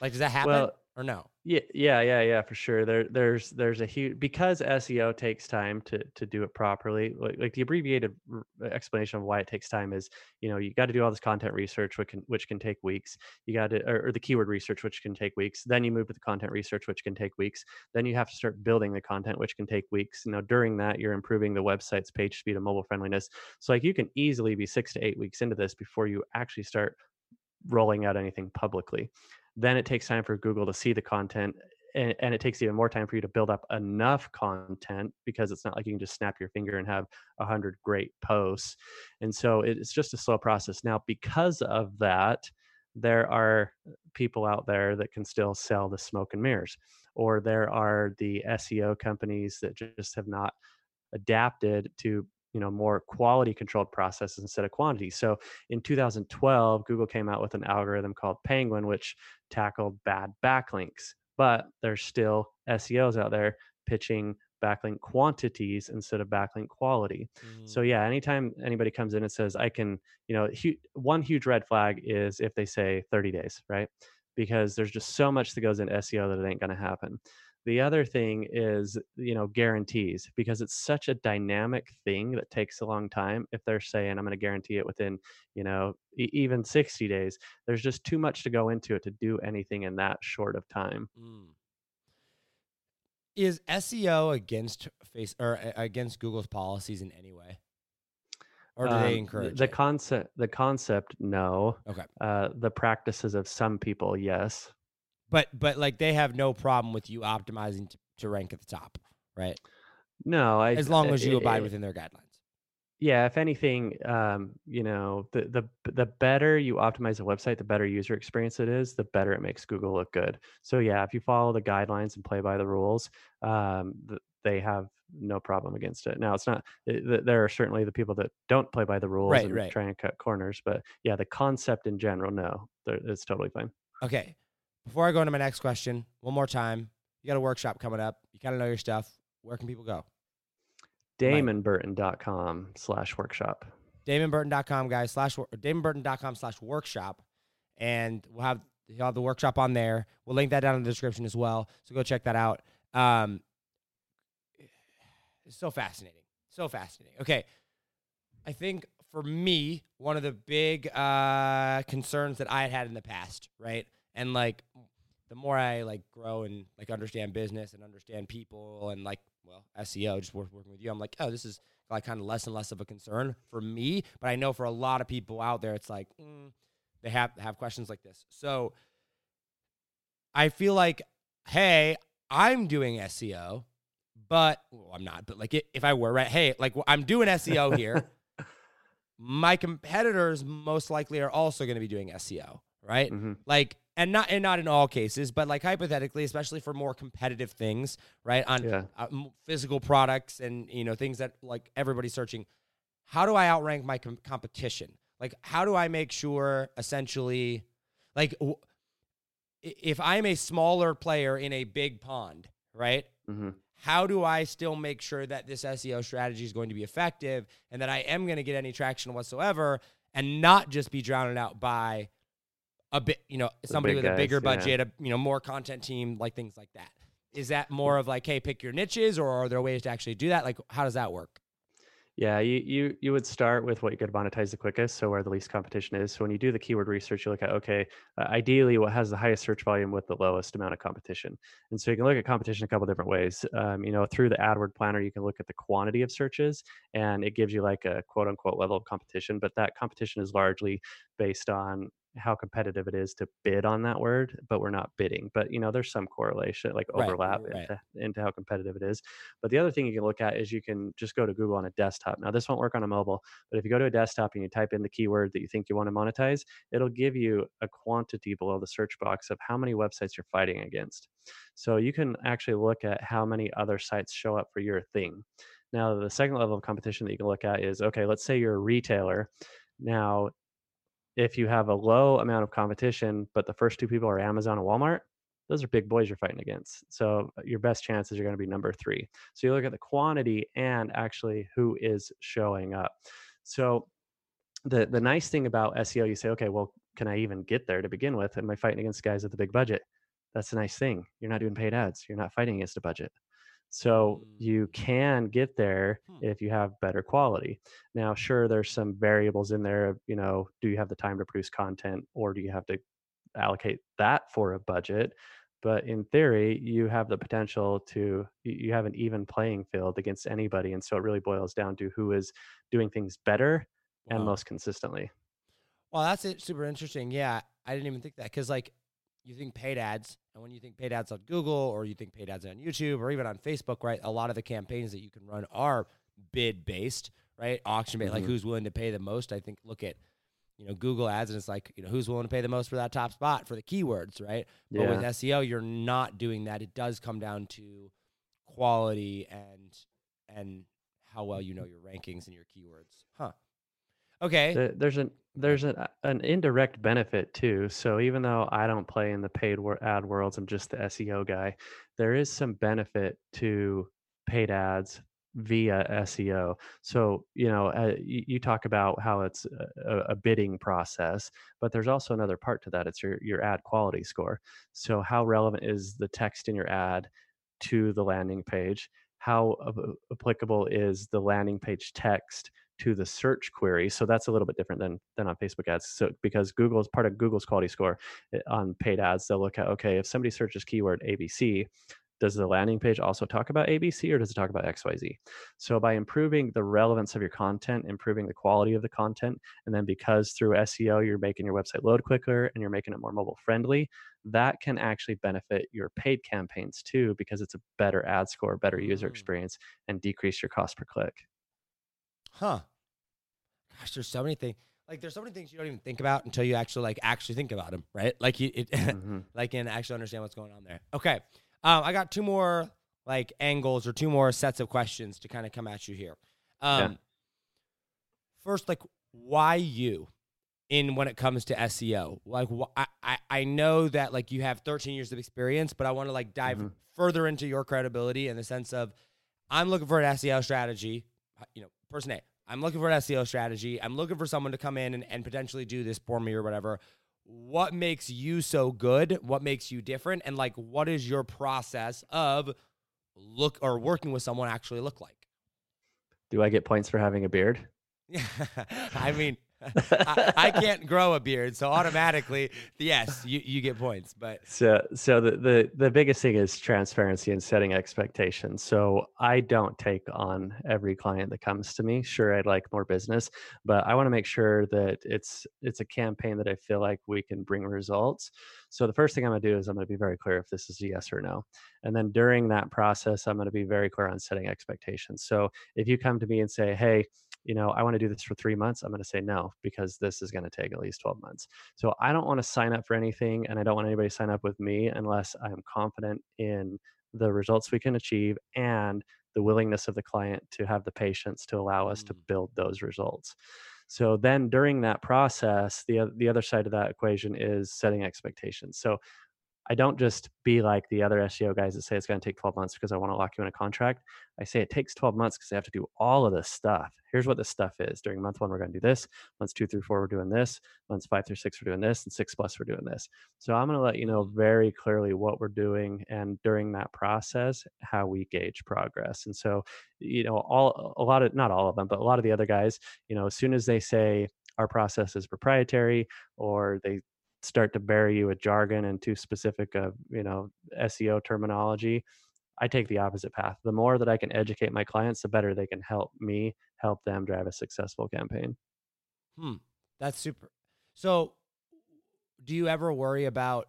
Like, does that happen Well, or no? Yeah, yeah, yeah, yeah, for sure. There, there's, there's a huge because SEO takes time to to do it properly. Like, like the abbreviated r- uh, explanation of why it takes time is, you know, you got to do all this content research, which can which can take weeks. You got to, or, or the keyword research, which can take weeks. Then you move to the content research, which can take weeks. Then you have to start building the content, which can take weeks. You know, during that, you're improving the website's page speed and mobile friendliness. So, like, you can easily be six to eight weeks into this before you actually start rolling out anything publicly. Then it takes time for Google to see the content and, and it takes even more time for you to build up enough content because it's not like you can just snap your finger and have a hundred great posts. And so it's just a slow process. Now, because of that, there are people out there that can still sell the smoke and mirrors, or there are the SEO companies that just have not adapted to you know more quality controlled processes instead of quantity. So in 2012 google came out with an algorithm called penguin which tackled bad backlinks but there's still seos out there pitching backlink quantities instead of backlink quality. So Mm. yeah anytime anybody comes in and says i can you know hu- one huge red flag is if they say 30 days right? Because there's just so much that goes into seo that it ain't going to happen the other thing is, you know, guarantees because it's such a dynamic thing that takes a long time. If they're saying I'm going to guarantee it within, you know, e- even 60 days, there's just too much to go into it to do anything in that short of time. Mm. Is SEO against face or uh, against Google's policies in any way, or do Um, they th- encourage the it? concept? The concept, no. Okay, Uh, the practices of some people, yes. But but like they have no problem with you optimizing to, to rank at the top, right? No, I As long as you i- abide i- within their guidelines. yeah if anything um you know the the the better you optimize a website the better user experience it is the better it makes google look good so yeah if you follow the guidelines and play by the rules um th- they have no problem against it now it's not th- there are certainly the people that don't play by the rules Right, and right. try and cut corners but yeah the concept in general no it's totally fine Okay, before I go into my next question, one more time, you got a workshop coming up. You kind of know your stuff. Where can people go? damonburton.com slash workshop DamonBurton.com, guys, slash, DamonBurton.com slash workshop. And we'll have, have the workshop on there. We'll link that down in the description as well. So go check that out. Um, it's so fascinating. So fascinating. Okay. I think for me, one of the big uh, concerns that I had had in the past, right? And like the more I like grow and like understand business and understand people and like, well, SEO, just work, working with you, I'm like, oh, this is like kind of less and less of a concern for me. But I know for a lot of people out there, it's like mm, they have have questions like this. So I feel like, hey, I'm doing SEO, but well, I'm not. But like, i- if I were right, hey, like I'm doing SEO here. My competitors most likely are also going to be doing SEO, right? hmm Like, and not and not in all cases, but like hypothetically, especially for more competitive things, right? On yeah uh, physical products and you know things that like everybody's searching how do i outrank my com- competition like how do i make sure essentially like w- if i'm a smaller player in a big pond right hmm how do i still make sure that this seo strategy is going to be effective and that i am going to get any traction whatsoever and not just be drowned out by a bit you know somebody with a guys, bigger yeah. budget a you know more content team like things like that is that more of like hey pick your niches or are there ways to actually do that like how does that work Yeah, you you you would start with what you could monetize the quickest, so where the least competition is. So when you do the keyword research, you look at okay, uh, ideally what has the highest search volume with the lowest amount of competition. And so you can look at competition a couple different ways. Um, you know, through the AdWord planner, you can look at the quantity of searches, and it gives you like a quote unquote level of competition. But that competition is largely based on how competitive it is to bid on that word, but we're not bidding. But you know, there's some correlation, like Right, overlap right. into, into how competitive it is. But the other thing you can look at is you can just go to Google on a desktop. Now, this won't work on a mobile, but if you go to a desktop and you type in the keyword that you think you want to monetize, it'll give you a quantity below the search box of how many websites you're fighting against. So you can actually look at how many other sites show up for your thing. Now, the second level of competition that you can look at is okay, let's say you're a retailer. Now, if you have a low amount of competition, but the first two people are Amazon and Walmart, those are big boys you're fighting against. So uh, your best chances are going to be number three. So you look at the quantity and actually who is showing up. So the the nice thing about SEO, you say, okay, well, can I even get there to begin with? Am I fighting against guys with a big budget? That's a nice thing. You're not doing paid ads. You're not fighting against a budget. So you Mm. can get there Hmm. if you have better quality. Now, sure, there's some variables in there. You know, do you have the time to produce content, or do you have to allocate that for a budget? But in theory, you have the potential to you you have an even playing field against anybody, and so it really boils down to who is doing things better and Wow. most consistently. Well, that's it, super interesting. Yeah, I didn't even think that because like you think paid ads, and when you think paid ads on Google or you think paid ads on YouTube or even on Facebook, right? A lot of the campaigns that you can run are bid based, right? Auction based, like Mhm. who's willing to pay the most. I think look at you know Google ads and it's like you know who's willing to pay the most for that top spot for the keywords, right? But with SEO, you're not doing that. It does come down to quality and and how well you know your rankings and your keywords, huh? Okay. The- there's an there's an an indirect benefit too. So even though I don't play in the paid ad worlds, I'm just the SEO guy. There is some benefit to paid ads via SEO. So you know, uh, you, you talk about how it's a, a bidding process, but there's also another part to that. It's your your ad quality score. So how relevant is the text in your ad to the landing page? How ap- applicable is the landing page text to the search query. So that's a little bit different than than on Facebook ads. So because Google is part of Google's quality score eh, on paid ads, they'll look at okay, if somebody searches keyword ABC, does the landing page also talk about ABC or does it talk about XYZ? So by improving the relevance of your content, improving the quality of the content, and then because through SEO you're making your website load quicker and you're making it more mobile friendly, that can actually benefit your paid campaigns too because it's a better ad score, better user Mm. experience, and decrease your cost per click. Huh. Gosh, there's so many things. Like, there's so many things you don't even think about until you actually like actually think about them, right? Like you, it, Mhm. like and actually understand what's going on there. Okay. Um, I got two more like angles or two more sets of questions to kind of come at you here. Um, first, like, why you? In when it comes to SEO, like wh- I, I I know that like you have 13 years of experience, but I want to like dive Mhm. further into your credibility in the sense of I'm looking for an SEO strategy. You know, person A, I'm looking for an SEO strategy. I'm looking for someone to come in and, and potentially do this for me or whatever. What makes you so good? What makes you different? And like, what is your process of look or working with someone actually look like? Do I get points for having a beard? Yeah, I mean, I, I can't grow a beard, so automatically, yes, you, you get points. But So, so the, the the biggest thing is transparency and setting expectations. So I don't take on every client that comes to me. Sure, I'd like more business, but I want to make sure that it's it's a campaign that I feel like we can bring results. So the first thing I'm going to do is I'm going to be very clear if this is a yes or no, and then during that process, I'm going to be very clear on setting expectations. So if you come to me and say, "Hey," you know, I want to do this for three months, I'm going to say no because this is going to take at least 12 months. So I don't want to sign up for anything and I don't want anybody to sign up with me unless I'm confident in the results we can achieve and the willingness of the client to have the patience to allow us to Mm. build those results. So then during that process, the the other side of that equation is setting expectations. So I don't just be like the other SEO guys that say it's going to take 12 months because I want to lock you in a contract. I say it takes 12 months because I have to do all of this stuff. Here's what this stuff is. During month one, we're going to do this. Months two through four, we're doing this. Months five through six, we're doing this. And six plus, we're doing this. So I'm going to let you know very clearly what we're doing and during that process, how we gauge progress. And so, you know, all a lot of, not all of them, but a lot of the other guys, you know, as soon as they say our process is proprietary or they start to bury you with jargon and too specific of you know SEO terminology, I take the opposite path. The more that I can educate my clients, the better they can help me help them drive a successful campaign. Hmm. That's super. So, do you ever worry about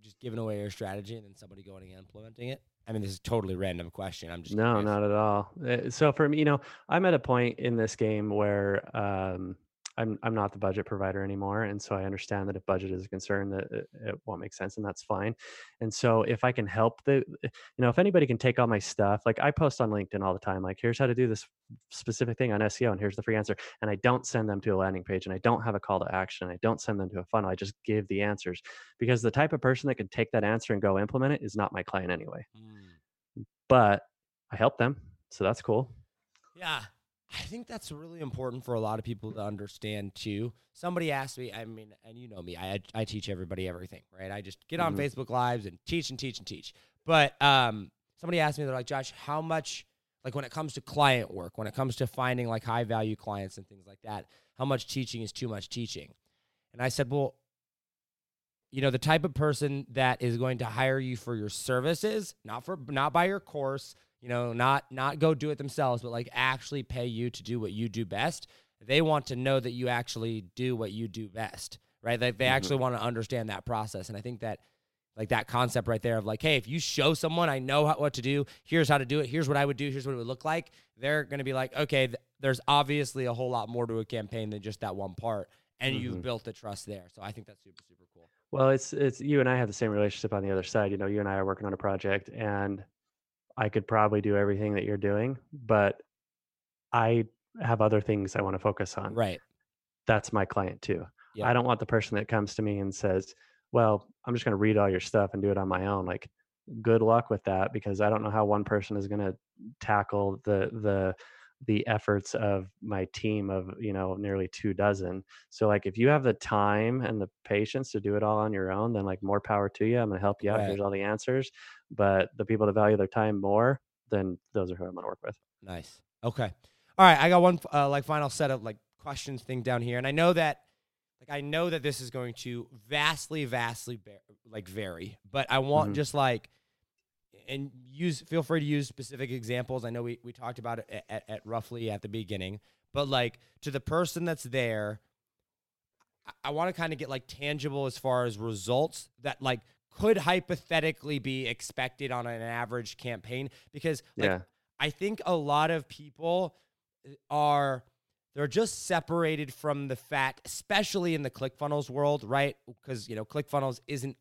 just giving away your strategy and then somebody going and implementing it? I mean, this is a totally random question. I'm just No, curious. not at all. Uh, So for me, you know, I'm at a point in this game where um, I'm I'm not the budget provider anymore, and so I understand that if budget is a concern, that it, it won't make sense, and that's fine. And so if I can help the, you know, if anybody can take all my stuff, like I post on LinkedIn all the time, like here's how to do this specific thing on SEO, and here's the free answer, and I don't send them to a landing page, and I don't have a call to action, I don't send them to a funnel, I just give the answers because the type of person that can take that answer and go implement it is not my client anyway Hmm. but I help them. So that's cool. Yeah. I think that's really important for a lot of people to understand too. Somebody asked me, I mean, and you know me, I I teach everybody everything, right? I just get on Mhm. Facebook Lives and teach and teach and teach. But um, somebody asked me, they're like, Josh, how much, like when it comes to client work, when it comes to finding like high value clients and things like that, how much teaching is too much teaching? And I said, well, you know, the type of person that is going to hire you for your services, not for not by your course, you know, not not go do it themselves, but like actually pay you to do what you do best. They want to know that you actually do what you do best, right? Like they Mhm. actually want to understand that process. And I think that like that concept right there of like, hey, if you show someone I know how, what to do, here's how to do it, here's what I would do, here's what it would look like, they're going to be like, okay, th- there's obviously a whole lot more to a campaign than just that one part. And you've Mhm. built the trust there. So I think that's super, super cool. Well, it's it's you and I have the same relationship on the other side. You know, you and I are working on a project, and I could probably do everything that you're doing, but I have other things I want to focus on. Right. That's my client too. Yep. I don't want the person that comes to me and says, "Well, I'm just going to read all your stuff and do it on my own." Like, good luck with that because I don't know how one person is going to tackle the the the efforts of my team of you know nearly two dozen so like if you have the time and the patience to do it all on your own then like more power to you i'm going to help you out Right. here's all the answers but the people that value their time more then those are who i'm going to work with Nice. Okay. All right. I got one uh, like final set of like questions thing down here, and I know that like I know that this is going to vastly, vastly ba- like vary, but I want Mhm. just like and use feel free to use specific examples. I know we we talked about it at, at, roughly at the beginning, but like to the person that's there, I, I want to kind of get like tangible as far as results that like could hypothetically be expected on an average campaign because like yeah I think a lot of people uh, are they're just separated from the fact, especially in the ClickFunnels world, right? Because you know ClickFunnels isn't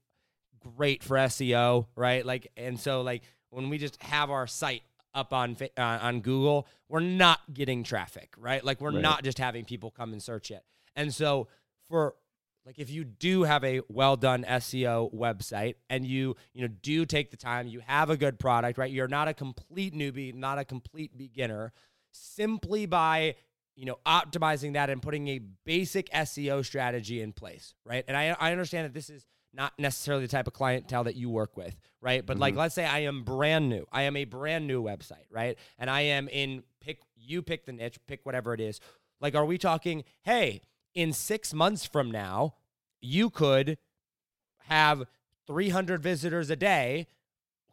great for SEO, right? Like, and so like when we just have our site up on uh, on Google, we're not getting traffic, right? Like we're Right. not just having people come and search it. And so for like if you do have a well done SEO website and you you know do take the time, you have a good product, right? You're not a complete newbie, not a complete beginner. Simply by you know optimizing that and putting a basic SEO strategy in place, right? And I I understand that this is not necessarily the type of clientele that you work with, right? But like Mhm. let's say I am brand new. I am a brand new website, right? And I am in pick you pick the niche, pick whatever it is. Like are we talking, hey, in 6 months from now, you could have 300 visitors a day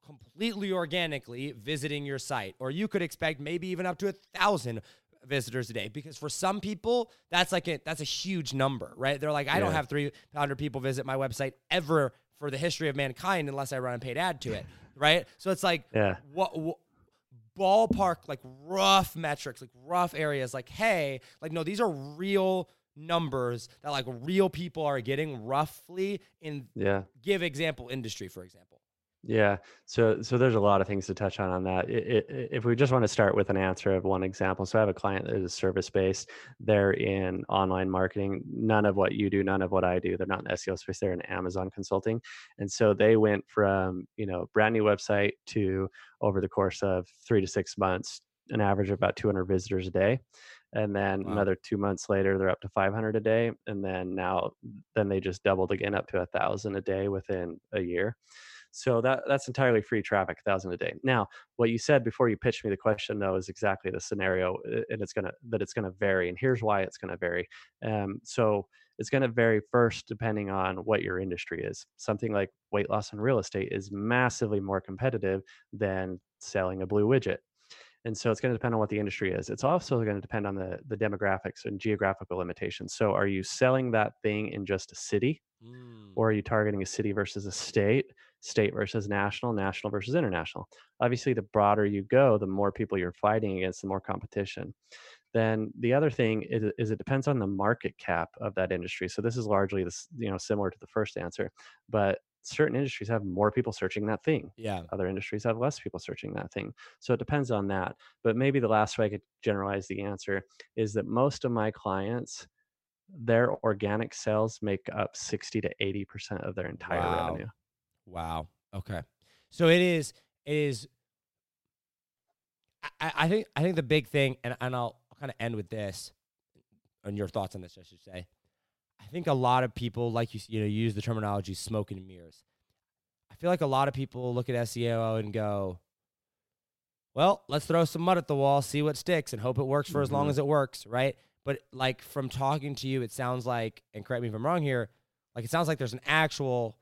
completely organically visiting your site or you could expect maybe even up to a thousand visitors a day because for some people that's like a that's a huge number right? They're like i don't have 300 people visit my website ever for the history of mankind unless i run a paid ad to it right? So it's like yeah. what, what ballpark like rough metrics like rough areas like hey like no these are real numbers that like real people are getting roughly in yeah. give example industry for example Yeah. So so there's a lot of things to touch on on that. I i i- if we just want to start with an answer of one example, so I have a client that is service based. They're in online marketing. None of what you do, none of what I do. They're not in SEO space. They're in Amazon consulting, and so they went from you know brand new website to over the course of three to six months, an average of about 200 visitors a day. And then Wow. another two months later, they're up to 500 a day. And then now, then they just doubled again up to a thousand a day within a year. So that that's entirely free traffic, a thousand a day. Now, what you said before you pitched me the question, though, is exactly the scenario, uh, and it's gonna that it's gonna vary, and here's why it's gonna vary. Um, so it's gonna vary first depending on what your industry is. Something like weight loss and real estate is massively more competitive than selling a blue widget. And so it's going to depend on what the industry is. It's also going to depend on the the demographics and geographical limitations. So are you selling that thing in just a city? or are you targeting a city versus a state state versus national national versus international. Obviously the broader you go the more people you're fighting against the more competition. Then the other thing is, is it depends on the market cap of that industry. So this is largely this you know similar to the first answer but certain industries have more people searching that thing. Yeah. Other industries have less people searching that thing. So it depends on that. But maybe the last way i could generalize the answer is that most of my clients their organic sales make up 60 to 80% of their entire Wow. revenue. Wow. Okay. So it is. It is. I, I think. I think the big thing, and and I'll kind of end with this, and your thoughts on this, I should say. I think a lot of people, like you, you know, use the terminology "smoke and mirrors." I feel like a lot of people look at SEO and go, "Well, let's throw some mud at the wall, see what sticks, and hope it works for mm-hmm. as long mm-hmm. as it works." Right? But like from talking to you, it sounds like, and correct me if I'm wrong here, like it sounds like there's an actual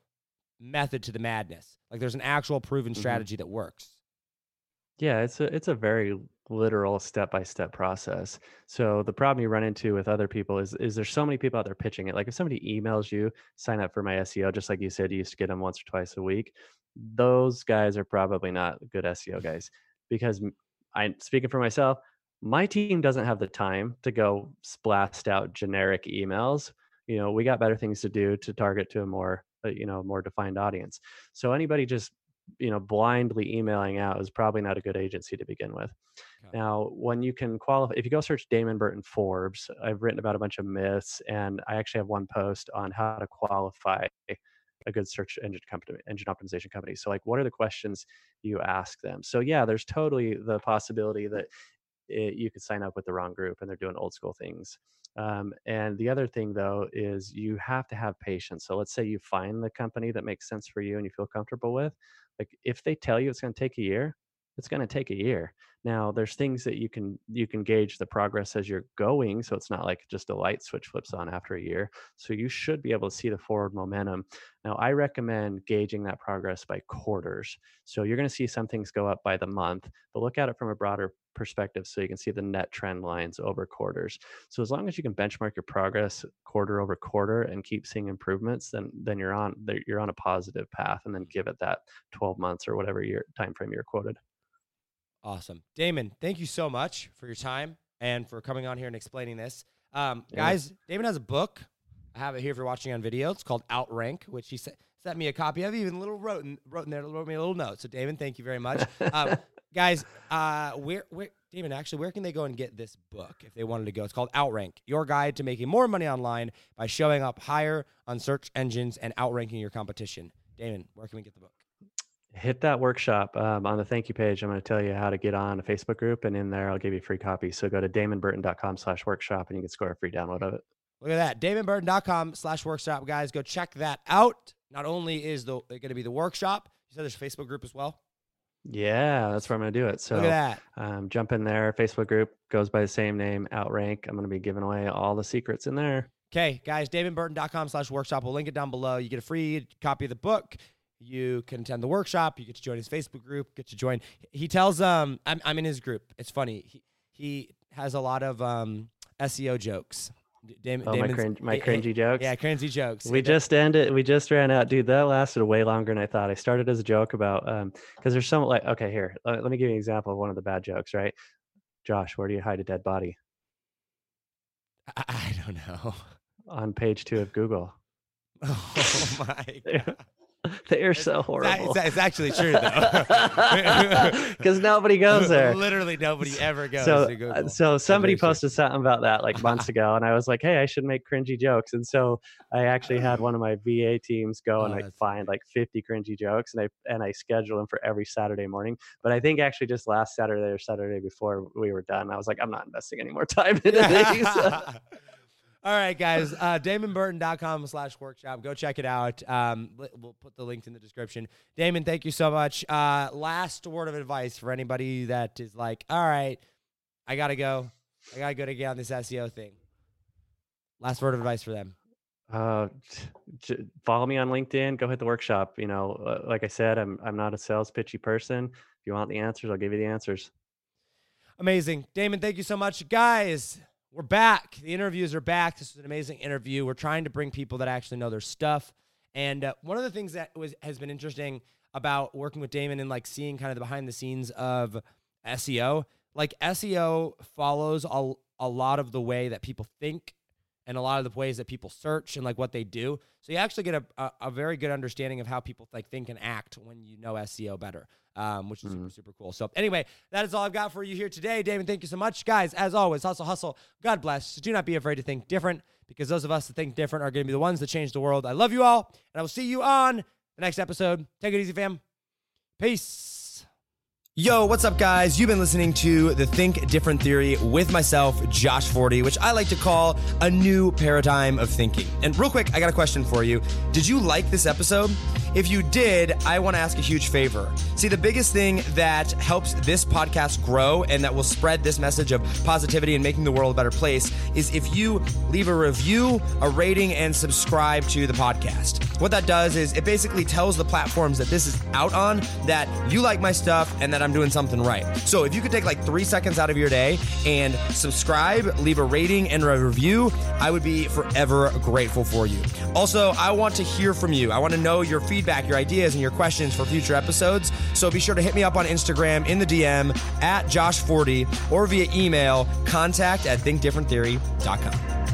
method to the madness. Like there's an actual proven mm-hmm. strategy that works. Yeah, it's a it's a very literal step by step process. So the problem you run into with other people is is there's so many people out there pitching it. Like if somebody emails you, sign up for my SEO, just like you said, you used to get them once or twice a week. Those guys are probably not good SEO guys because I'm speaking for myself, my team doesn't have the time to go blast out generic emails. You know, we got better things to do to target to a more uh, you know more defined audience. So anybody just you know blindly emailing out is probably not a good agency to begin with. Now when you can qualify if you go search damon burton forbes i've written about a bunch of myths and i actually have one post on how to qualify a good search engine company engine optimization company. So like what are the questions you ask them? So yeah there's totally the possibility that it, you could sign up with the wrong group and they're doing old school things um, and the other thing though is you have to have patience. So let's say you find the company that makes sense for you and you feel comfortable with like if they tell you it's going to take a year, it's going to take a year. Now there's things that you can you can gauge the progress as you're going, so it's not like just a light switch flips on after a year. So you should be able to see the forward momentum. Now I recommend gauging that progress by quarters. So you're going to see some things go up by the month, but look at it from a broader perspective so you can see the net trend lines over quarters. So as long as you can benchmark your progress quarter over quarter and keep seeing improvements, then then you're on you're on a positive path and then mm-hmm. give it that 12 months or whatever year time frame you're quoted. Awesome. Damon, thank you so much for your time and for coming on here and explaining this. Um, yeah. guys, Damon has a book. I have it here if you're watching on video. It's called Outrank, which he sent me a copy of. Even little wrote in, wrote in there, wrote me a little note. So, Damon, thank you very much. Um, guys, uh, where where Damon, actually, where can they go and get this book if they wanted to go? It's called Outrank, your guide to making more money online by showing up higher on search engines and outranking your competition. Damon, where can we get the book? Hit that workshop um, on the thank you page. I'm going to tell you how to get on a Facebook group, and in there, I'll give you a free copy. So go to damonburton.com slash workshop, and you can score a free download of it. Look at that. damonburton.com slash workshop, guys. Go check that out. Not only is the going to be the workshop, you said there's a Facebook group as well. Yeah, that's where I'm going to do it. So Look at that. Um, jump in there. Facebook group goes by the same name, Outrank. I'm going to be giving away all the secrets in there. Okay, guys, damonburton.com slash workshop. We'll link it down below. You get a free copy of the book. You can attend the workshop. You get to join his Facebook group. Get to join. He tells um, I'm I'm in his group. It's funny. He he has a lot of um SEO jokes. Dam- oh, my, cringe, my cringy jokes. Yeah, cringy jokes. We just ended. We just ran out, dude. That lasted way longer than I thought. I started as a joke about um because there's some like okay here. Let, let me give you an example of one of the bad jokes. Right, Josh, where do you hide a dead body? I, I don't know. On page two of Google. Oh my god. they are so horrible. It's, it's actually true though, because nobody goes there. Literally nobody ever goes. So, uh, so somebody posted something about that like months ago, and I was like, "Hey, I should make cringy jokes." And so I actually had one of my VA teams go oh, and I find like 50 cringy jokes, and I and I schedule them for every Saturday morning. But I think actually just last Saturday or Saturday before we were done, I was like, "I'm not investing any more time into these." All right, guys. Uh, DamonBurton.com slash workshop. Go check it out. Um, we'll put the links in the description. Damon, thank you so much. Uh, last word of advice for anybody that is like, all right, I got to go. I got to go to get on this SEO thing. Last word of advice for them. Uh, follow me on LinkedIn. Go hit the workshop. You know, uh, like I said, I'm I'm not a sales pitchy person. If you want the answers, I'll give you the answers. Amazing, Damon. Thank you so much, guys. We're back. The interviews are back. This is an amazing interview. We're trying to bring people that actually know their stuff. And uh, one of the things that was has been interesting about working with Damon and like seeing kind of the behind the scenes of SEO, like SEO follows a, a lot of the way that people think and a lot of the ways that people search and like what they do. So you actually get a, a, a very good understanding of how people like think and act when you know SEO better um, which is mm-hmm. super, super cool. So, anyway, that is all I've got for you here today. Damon, thank you so much. Guys, as always, hustle, hustle. God bless. Do not be afraid to think different because those of us that think different are going to be the ones that change the world. I love you all, and I will see you on the next episode. Take it easy, fam. Peace. Yo, what's up, guys? You've been listening to the Think Different Theory with myself, Josh Forti, which I like to call a new paradigm of thinking. And real quick, I got a question for you. Did you like this episode? If you did, I want to ask a huge favor. See, the biggest thing that helps this podcast grow and that will spread this message of positivity and making the world a better place is if you leave a review, a rating, and subscribe to the podcast. What that does is it basically tells the platforms that this is out on that you like my stuff and that I'm doing something right. So if you could take like three seconds out of your day and subscribe, leave a rating and a review, I would be forever grateful for you. Also, I want to hear from you. I want to know your feedback, your ideas, and your questions for future episodes. So be sure to hit me up on Instagram in the DM at Josh Forti or via email contact at thinkdifferenttheory.com.